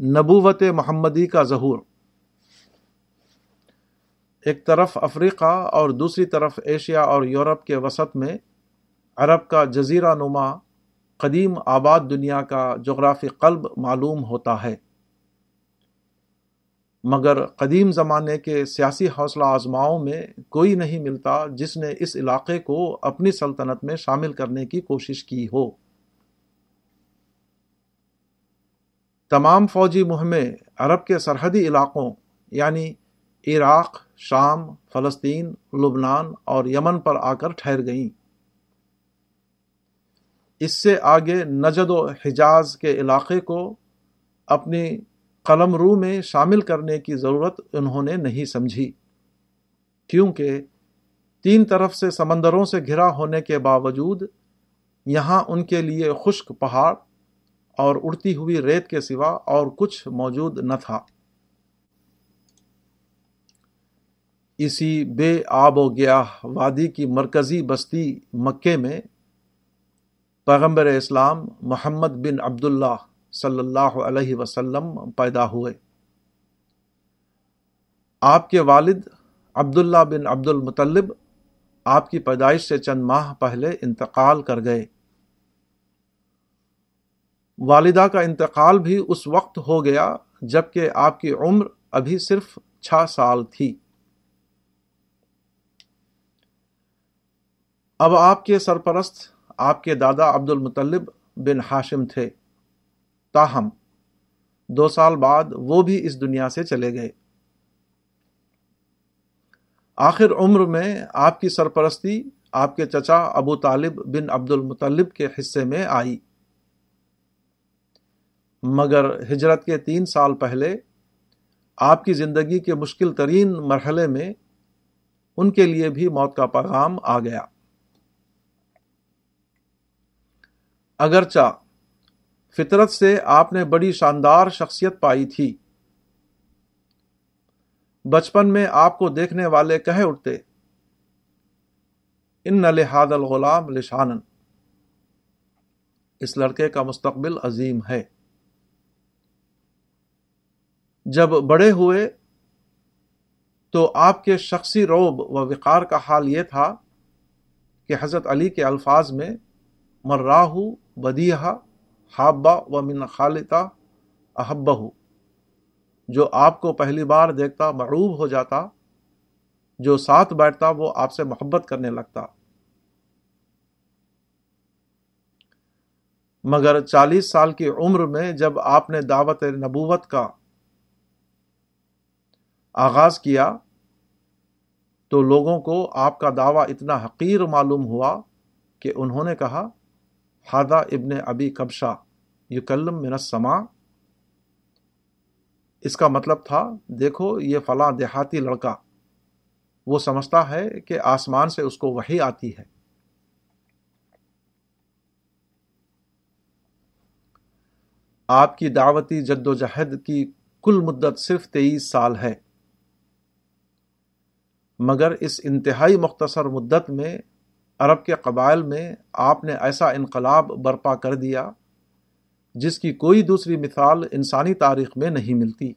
نبوت محمدی کا ظہور۔ ایک طرف افریقہ اور دوسری طرف ایشیا اور یورپ کے وسط میں عرب کا جزیرہ نما قدیم آباد دنیا کا جغرافی قلب معلوم ہوتا ہے۔ مگر قدیم زمانے کے سیاسی حوصلہ آزماؤں میں کوئی نہیں ملتا جس نے اس علاقے کو اپنی سلطنت میں شامل کرنے کی کوشش کی ہو۔ تمام فوجی مہمیں عرب کے سرحدی علاقوں یعنی عراق، شام، فلسطین، لبنان اور یمن پر آ کر ٹھہر گئیں۔ اس سے آگے نجد و حجاز کے علاقے کو اپنی قلم رو میں شامل کرنے کی ضرورت انہوں نے نہیں سمجھی، کیونکہ تین طرف سے سمندروں سے گھرا ہونے کے باوجود یہاں ان کے لیے خشک پہاڑ اور اڑتی ہوئی ریت کے سوا اور کچھ موجود نہ تھا۔ اسی بے آب و گیا وادی کی مرکزی بستی مکے میں پیغمبر اسلام محمد بن عبداللہ صلی اللہ علیہ وسلم پیدا ہوئے۔ آپ کے والد عبداللہ بن عبد المطلب آپ کی پیدائش سے چند ماہ پہلے انتقال کر گئے۔ والدہ کا انتقال بھی اس وقت ہو گیا جبکہ آپ کی عمر ابھی صرف چھ سال تھی۔ اب آپ کے سرپرست، آپ کے دادا عبد المطلب بن ہاشم تھے، تاہم، دو سال بعد وہ بھی اس دنیا سے چلے گئے۔ آخر عمر میں آپ کی سرپرستی آپ کے چچا ابو طالب بن عبد المطلب کے حصے میں آئی۔ مگر ہجرت کے تین سال پہلے آپ کی زندگی کے مشکل ترین مرحلے میں ان کے لیے بھی موت کا پیغام آ گیا۔ اگرچہ فطرت سے آپ نے بڑی شاندار شخصیت پائی تھی۔ بچپن میں آپ کو دیکھنے والے کہہ اٹھتے، ان لحاد الغلام لشانن اس لڑکے کا مستقبل عظیم ہے۔ جب بڑے ہوئے تو آپ کے شخصی روب و وقار کا حال یہ تھا کہ حضرت علی کے الفاظ میں مراہ بدیہ حابہ و من خالتا احبہ، جو آپ کو پہلی بار دیکھتا معروب ہو جاتا، جو ساتھ بیٹھتا وہ آپ سے محبت کرنے لگتا۔ مگر چالیس سال کی عمر میں جب آپ نے دعوت نبوت کا آغاز کیا تو لوگوں کو آپ کا دعویٰ اتنا حقیر معلوم ہوا کہ انہوں نے کہا ہادہ ابن ابی کبشا یکلم من السما اس کا مطلب تھا، دیکھو، یہ فلاں دیہاتی لڑکا، وہ سمجھتا ہے کہ آسمان سے اس کو وہی آتی ہے۔ آپ کی دعوتی جد و جہد کی کل مدت صرف تیئیس سال ہے۔ مگر اس انتہائی مختصر مدت میں عرب کے قبائل میں آپ نے ایسا انقلاب برپا کر دیا جس کی کوئی دوسری مثال انسانی تاریخ میں نہیں ملتی۔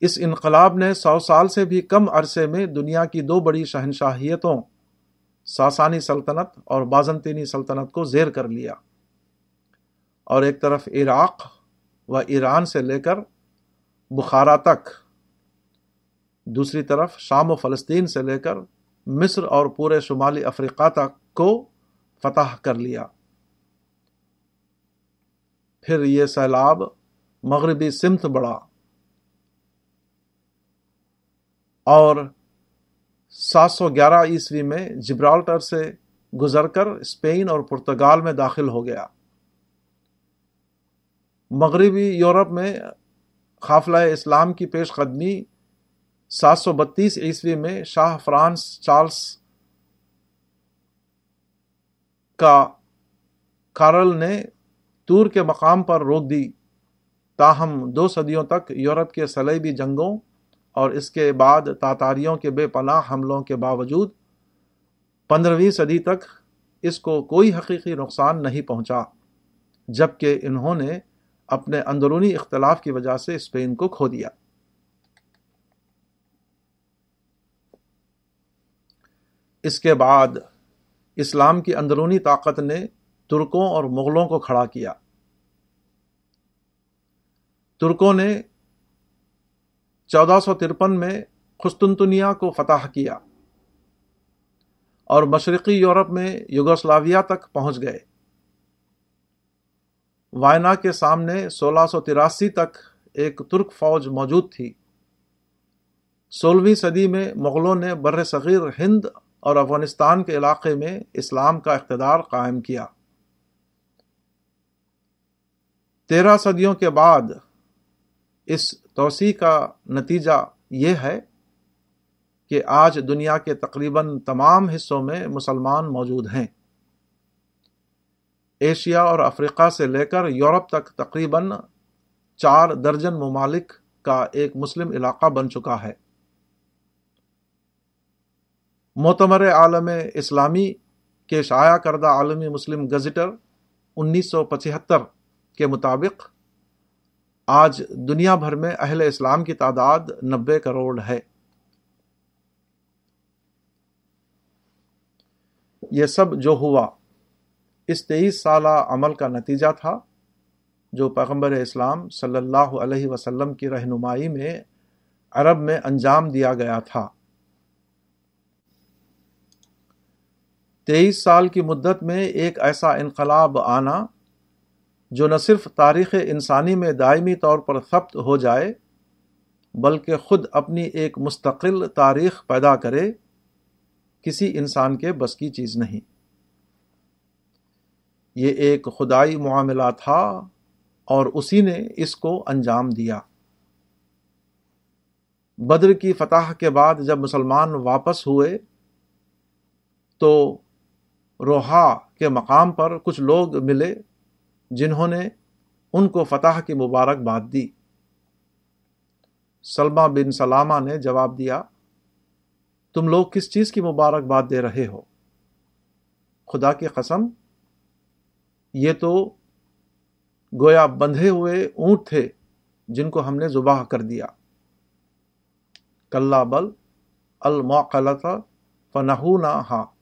اس انقلاب نے سو سال سے بھی کم عرصے میں دنیا کی دو بڑی شہنشاہیتوں، ساسانی سلطنت اور بازنطینی سلطنت کو زیر کر لیا۔ اور ایک طرف عراق و ایران سے لے کر بخارا تک دوسری طرف شام و فلسطین سے لے کر مصر اور پورے شمالی افریقہ تک کو فتح کر لیا۔ پھر یہ سیلاب مغربی سمت بڑھا۔ اور سات سو گیارہ عیسوی میں جبرالٹر سے گزر کر اسپین اور پرتگال میں داخل ہو گیا۔ مغربی یورپ میں قافلہ اسلام کی پیش قدمی سات سو بتیس عیسوی میں شاہ فرانس چارلس کا کارل نے تور کے مقام پر روک دی۔ تاہم، دو صدیوں تک یورپ کے سلیبی جنگوں اور اس کے بعد تاتاریوں کے بے پناہ حملوں کے باوجود پندرہویں صدی تک اس کو کوئی حقیقی نقصان نہیں پہنچا، جبکہ انہوں نے اپنے اندرونی اختلاف کی وجہ سے اسپین کو کھو دیا۔ اس کے بعد اسلام کی اندرونی طاقت نے ترکوں اور مغلوں کو کھڑا کیا۔ ترکوں نے چودہ سو ترپن میں خستنتنیا کو فتح کیا اور مشرقی یورپ میں یوگوسلاویا تک پہنچ گئے۔ وائنا کے سامنے سولہ سو تراسی تک ایک ترک فوج موجود تھی۔ سولہویں صدی میں مغلوں نے بر صغیر ہند اور افغانستان کے علاقے میں اسلام کا اقتدار قائم کیا۔ تیرہ صدیوں کے بعد اس توسیع کا نتیجہ یہ ہے کہ آج دنیا کے تقریباً تمام حصوں میں مسلمان موجود ہیں۔ ایشیا اور افریقہ سے لے کر یورپ تک تقریباً چار درجن ممالک کا ایک مسلم علاقہ بن چکا ہے۔ معتمر عالم اسلامی کے شائع کردہ عالمی مسلم گزٹر انیس سو پچہتر کے مطابق آج دنیا بھر میں اہل اسلام کی تعداد نبے کروڑ ہے۔ یہ سب جو ہوا، اس تیئیس سالہ عمل کا نتیجہ تھا جو پیغمبر اسلام صلی اللہ علیہ وسلم کی رہنمائی میں عرب میں انجام دیا گیا تھا۔ تیئیس سال کی مدت میں ایک ایسا انقلاب آنا جو نہ صرف تاریخ انسانی میں دائمی طور پر ثبت ہو جائے، بلکہ خود اپنی ایک مستقل تاریخ پیدا کرے، کسی انسان کے بس کی چیز نہیں۔ یہ ایک خدائی معاملہ تھا اور اسی نے اس کو انجام دیا۔ بدر کی فتح کے بعد جب مسلمان واپس ہوئے تو روحا کے مقام پر کچھ لوگ ملے جنہوں نے ان کو فتح کی مبارک بات دی۔ سلما بن سلامہ نے جواب دیا، تم لوگ کس چیز کی مبارک بات دے رہے ہو؟ خدا کی قسم، یہ تو گویا بندھے ہوئے اونٹ تھے جن کو ہم نے زباہ کر دیا۔ کلّا بل الموقلت فنحو نہ ہاں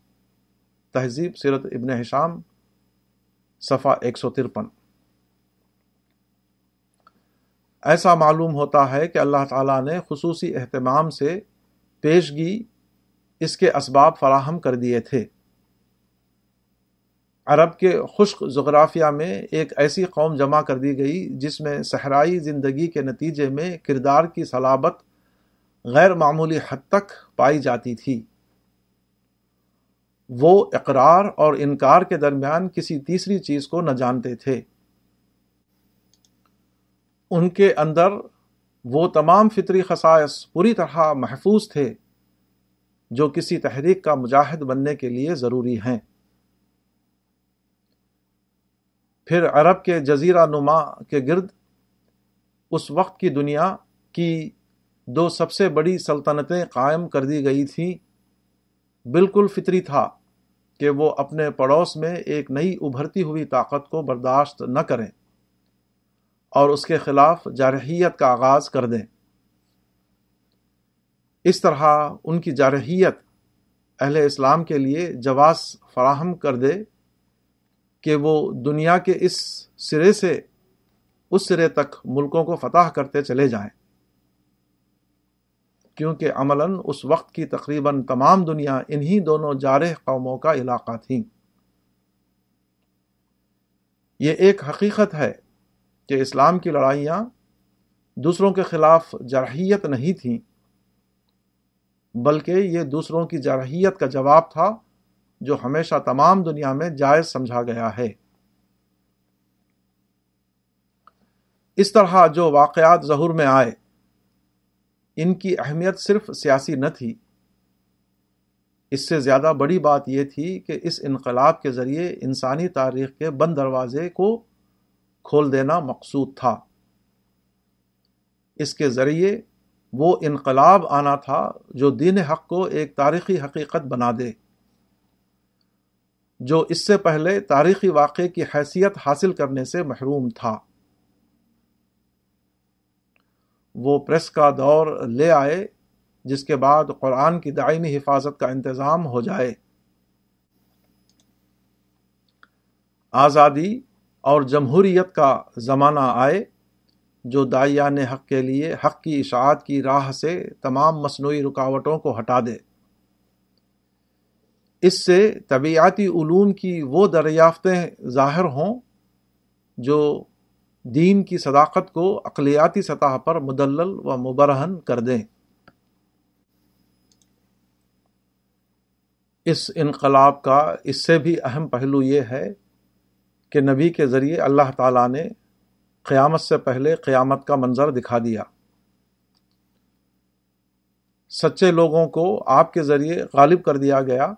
تہذیب سیرت ابن حشام، صفحہ ایک سو ترپن۔ ایسا معلوم ہوتا ہے کہ اللہ تعالیٰ نے خصوصی اہتمام سے پیشگی اس کے اسباب فراہم کر دیے تھے۔ عرب کے خشک جغرافیہ میں ایک ایسی قوم جمع کر دی گئی جس میں صحرائی زندگی کے نتیجے میں کردار کی صلابت غیر معمولی حد تک پائی جاتی تھی۔ وہ اقرار اور انکار کے درمیان کسی تیسری چیز کو نہ جانتے تھے۔ ان کے اندر وہ تمام فطری خصائص پوری طرح محفوظ تھے جو کسی تحریک کا مجاہد بننے کے لیے ضروری ہیں۔ پھر عرب کے جزیرہ نما کے گرد اس وقت کی دنیا کی دو سب سے بڑی سلطنتیں قائم کر دی گئی تھیں، بالکل فطری تھا۔ کہ وہ اپنے پڑوس میں ایک نئی ابھرتی ہوئی طاقت کو برداشت نہ کریں اور اس کے خلاف جارحیت کا آغاز کر دیں۔ اس طرح ان کی جارحیت اہل اسلام کے لیے جواز فراہم کر دے کہ وہ دنیا کے اس سرے سے، اس سرے تک ملکوں کو فتح کرتے چلے جائیں۔ کیونکہ عملاً اس وقت کی تقریباً تمام دنیا انہی دونوں جارح قوموں کا علاقہ تھیں یہ ایک حقیقت ہے کہ اسلام کی لڑائیاں دوسروں کے خلاف جرحیت نہیں تھیں، بلکہ یہ دوسروں کی جرحیت کا جواب تھا جو ہمیشہ تمام دنیا میں جائز سمجھا گیا ہے۔ اس طرح جو واقعات ظہور میں آئے ان کی اہمیت صرف سیاسی نہ تھی۔ اس سے زیادہ بڑی بات یہ تھی کہ اس انقلاب کے ذریعے انسانی تاریخ کے بند دروازے کو کھول دینا مقصود تھا۔ اس کے ذریعے وہ انقلاب آنا تھا جو دین حق کو ایک تاریخی حقیقت بنا دے۔ جو اس سے پہلے تاریخی واقعے کی حیثیت حاصل کرنے سے محروم تھا۔ وہ پریس کا دور لے آئے، جس کے بعد قرآن کی دائمی حفاظت کا انتظام ہو جائے۔ آزادی اور جمہوریت کا زمانہ آئے، جو دائیان حق کے لیے، حق کی اشاعت کی راہ سے تمام مصنوعی رکاوٹوں کو ہٹا دے۔ اس سے طبیعتی علوم کی وہ دریافتیں ظاہر ہوں، جو دین کی صداقت کو اقلیاتی سطح پر مدلل و مبرہن کر دیں۔ اس انقلاب کا اس سے بھی اہم پہلو یہ ہے کہ نبی کے ذریعے اللہ تعالیٰ نے قیامت سے پہلے قیامت کا منظر دکھا دیا۔ سچے لوگوں کو آپ کے ذریعے غالب کر دیا گیا،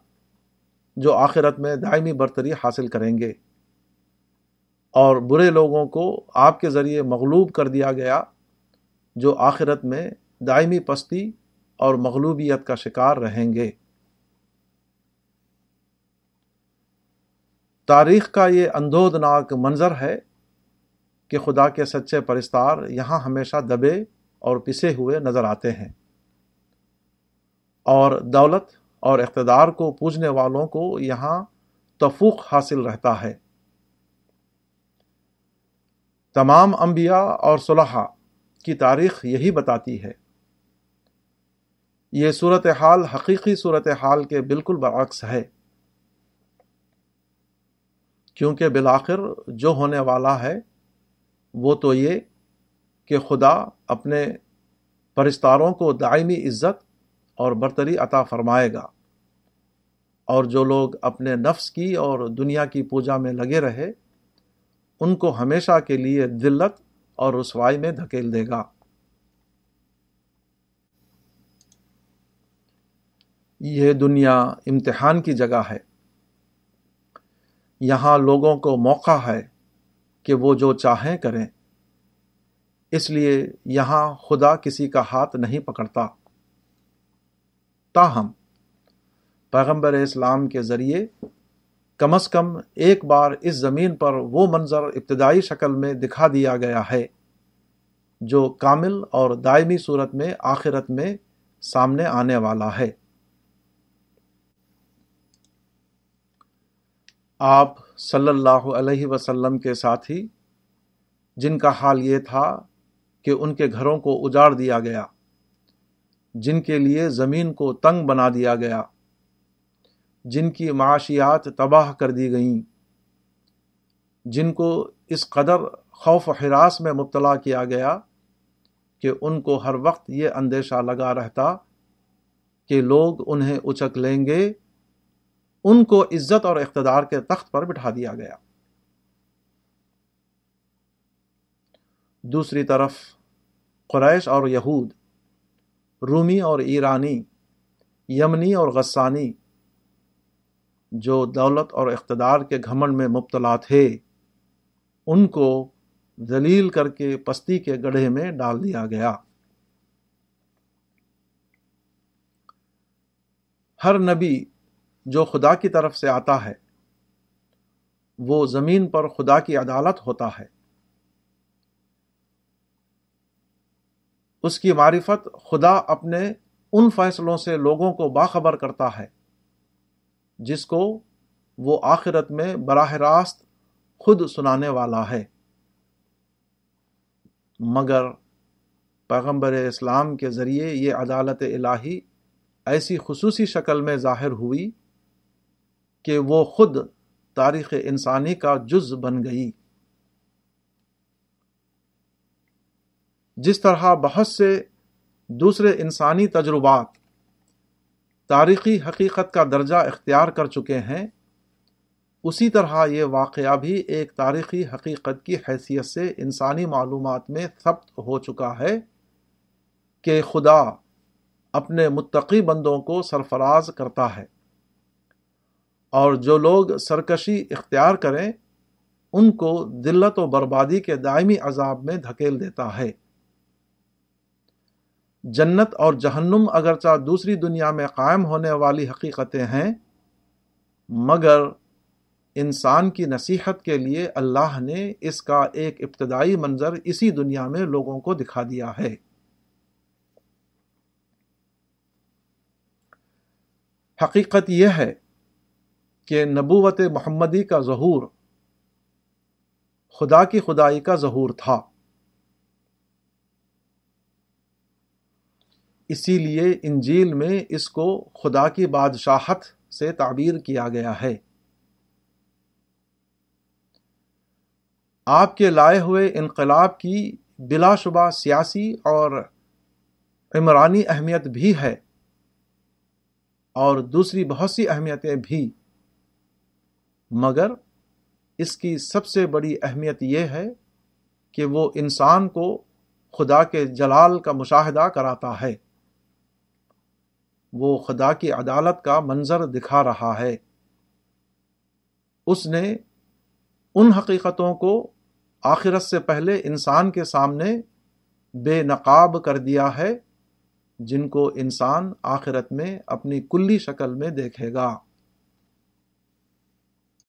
جو آخرت میں دائمی برتری حاصل کریں گے۔ اور برے لوگوں کو آپ کے ذریعے مغلوب کر دیا گیا، جو آخرت میں دائمی پستی اور مغلوبیت کا شکار رہیں گے۔ تاریخ کا یہ اندودناک منظر ہے کہ خدا کے سچے پرستار یہاں ہمیشہ دبے اور پسے ہوئے نظر آتے ہیں۔ اور دولت اور اقتدار کو پوجنے والوں کو یہاں تفوق حاصل رہتا ہے۔ تمام انبیاء اور صلحہ کی تاریخ یہی بتاتی ہے۔ یہ صورتحال حقیقی صورتحال کے بالکل برعکس ہے۔ کیونکہ بالآخر جو ہونے والا ہے، وہ تو یہ کہ خدا اپنے پرستاروں کو دائمی عزت اور برتری عطا فرمائے گا۔ اور جو لوگ اپنے نفس کی اور دنیا کی پوجا میں لگے رہے ان کو ہمیشہ کے لیے دلت اور رسوائی میں دھکیل دے گا۔ یہ دنیا امتحان کی جگہ ہے۔ یہاں لوگوں کو موقع ہے کہ وہ جو چاہیں کریں۔ اس لیے یہاں خدا کسی کا ہاتھ نہیں پکڑتا۔ تاہم، پیغمبر اسلام کے ذریعے کم از کم ایک بار اس زمین پر وہ منظر ابتدائی شکل میں دکھا دیا گیا ہے، جو کامل اور دائمی صورت میں آخرت میں سامنے آنے والا ہے۔ آپ صلی اللہ علیہ وسلم کے ساتھی، جن کا حال یہ تھا کہ ان کے گھروں کو اجاڑ دیا گیا، جن کے لیے زمین کو تنگ بنا دیا گیا۔ جن کی معاشیات تباہ کر دی گئیں، جن کو اس قدر خوف و حراس میں مبتلا کیا گیا کہ ان کو ہر وقت یہ اندیشہ لگا رہتا کہ لوگ انہیں اچک لیں گے، ان کو عزت اور اقتدار کے تخت پر بٹھا دیا گیا۔ دوسری طرف، قریش اور یہود، رومی اور ایرانی، یمنی اور غسانی جو دولت اور اقتدار کے گھمنڈ میں مبتلا تھے، ان کو ذلیل کر کے پستی کے گڑھے میں ڈال دیا گیا۔ ہر نبی جو خدا کی طرف سے آتا ہے، وہ زمین پر خدا کی عدالت ہوتا ہے۔ اس کی معرفت خدا اپنے ان فیصلوں سے لوگوں کو باخبر کرتا ہے۔ جس کو وہ آخرت میں براہ راست خود سنانے والا ہے۔ مگر پیغمبر اسلام کے ذریعے یہ عدالت الہی ایسی خصوصی شکل میں ظاہر ہوئی کہ وہ خود تاریخ انسانی کا جز بن گئی۔ جس طرح بہت سے دوسرے انسانی تجربات تاریخی حقیقت کا درجہ اختیار کر چکے ہیں۔ اسی طرح یہ واقعہ بھی ایک تاریخی حقیقت کی حیثیت سے انسانی معلومات میں ثبت ہو چکا ہے کہ خدا اپنے متقی بندوں کو سرفراز کرتا ہے۔ اور جو لوگ سرکشی اختیار کریں، ان کو دلت و بربادی کے دائمی عذاب میں دھکیل دیتا ہے۔ جنت اور جہنم اگرچہ دوسری دنیا میں قائم ہونے والی حقیقتیں ہیں، مگر انسان کی نصیحت کے لیے اللہ نے اس کا ایک ابتدائی منظر اسی دنیا میں لوگوں کو دکھا دیا ہے۔ حقیقت یہ ہے کہ نبوت محمدی کا ظہور خدا کی خدائی کا ظہور تھا۔ اسی لیے انجیل میں اس کو خدا کی بادشاہت سے تعبیر کیا گیا ہے۔ آپ کے لائے ہوئے انقلاب کی بلا شبہ سیاسی اور عمرانی اہمیت بھی ہے اور دوسری بہت سی اہمیتیں بھی۔ مگر اس کی سب سے بڑی اہمیت یہ ہے کہ وہ انسان کو خدا کے جلال کا مشاہدہ کراتا ہے۔ وہ خدا کی عدالت کا منظر دکھا رہا ہے۔ اس نے ان حقیقتوں کو آخرت سے پہلے انسان کے سامنے بے نقاب کر دیا ہے، جن کو انسان آخرت میں اپنی کلی شکل میں دیکھے گا۔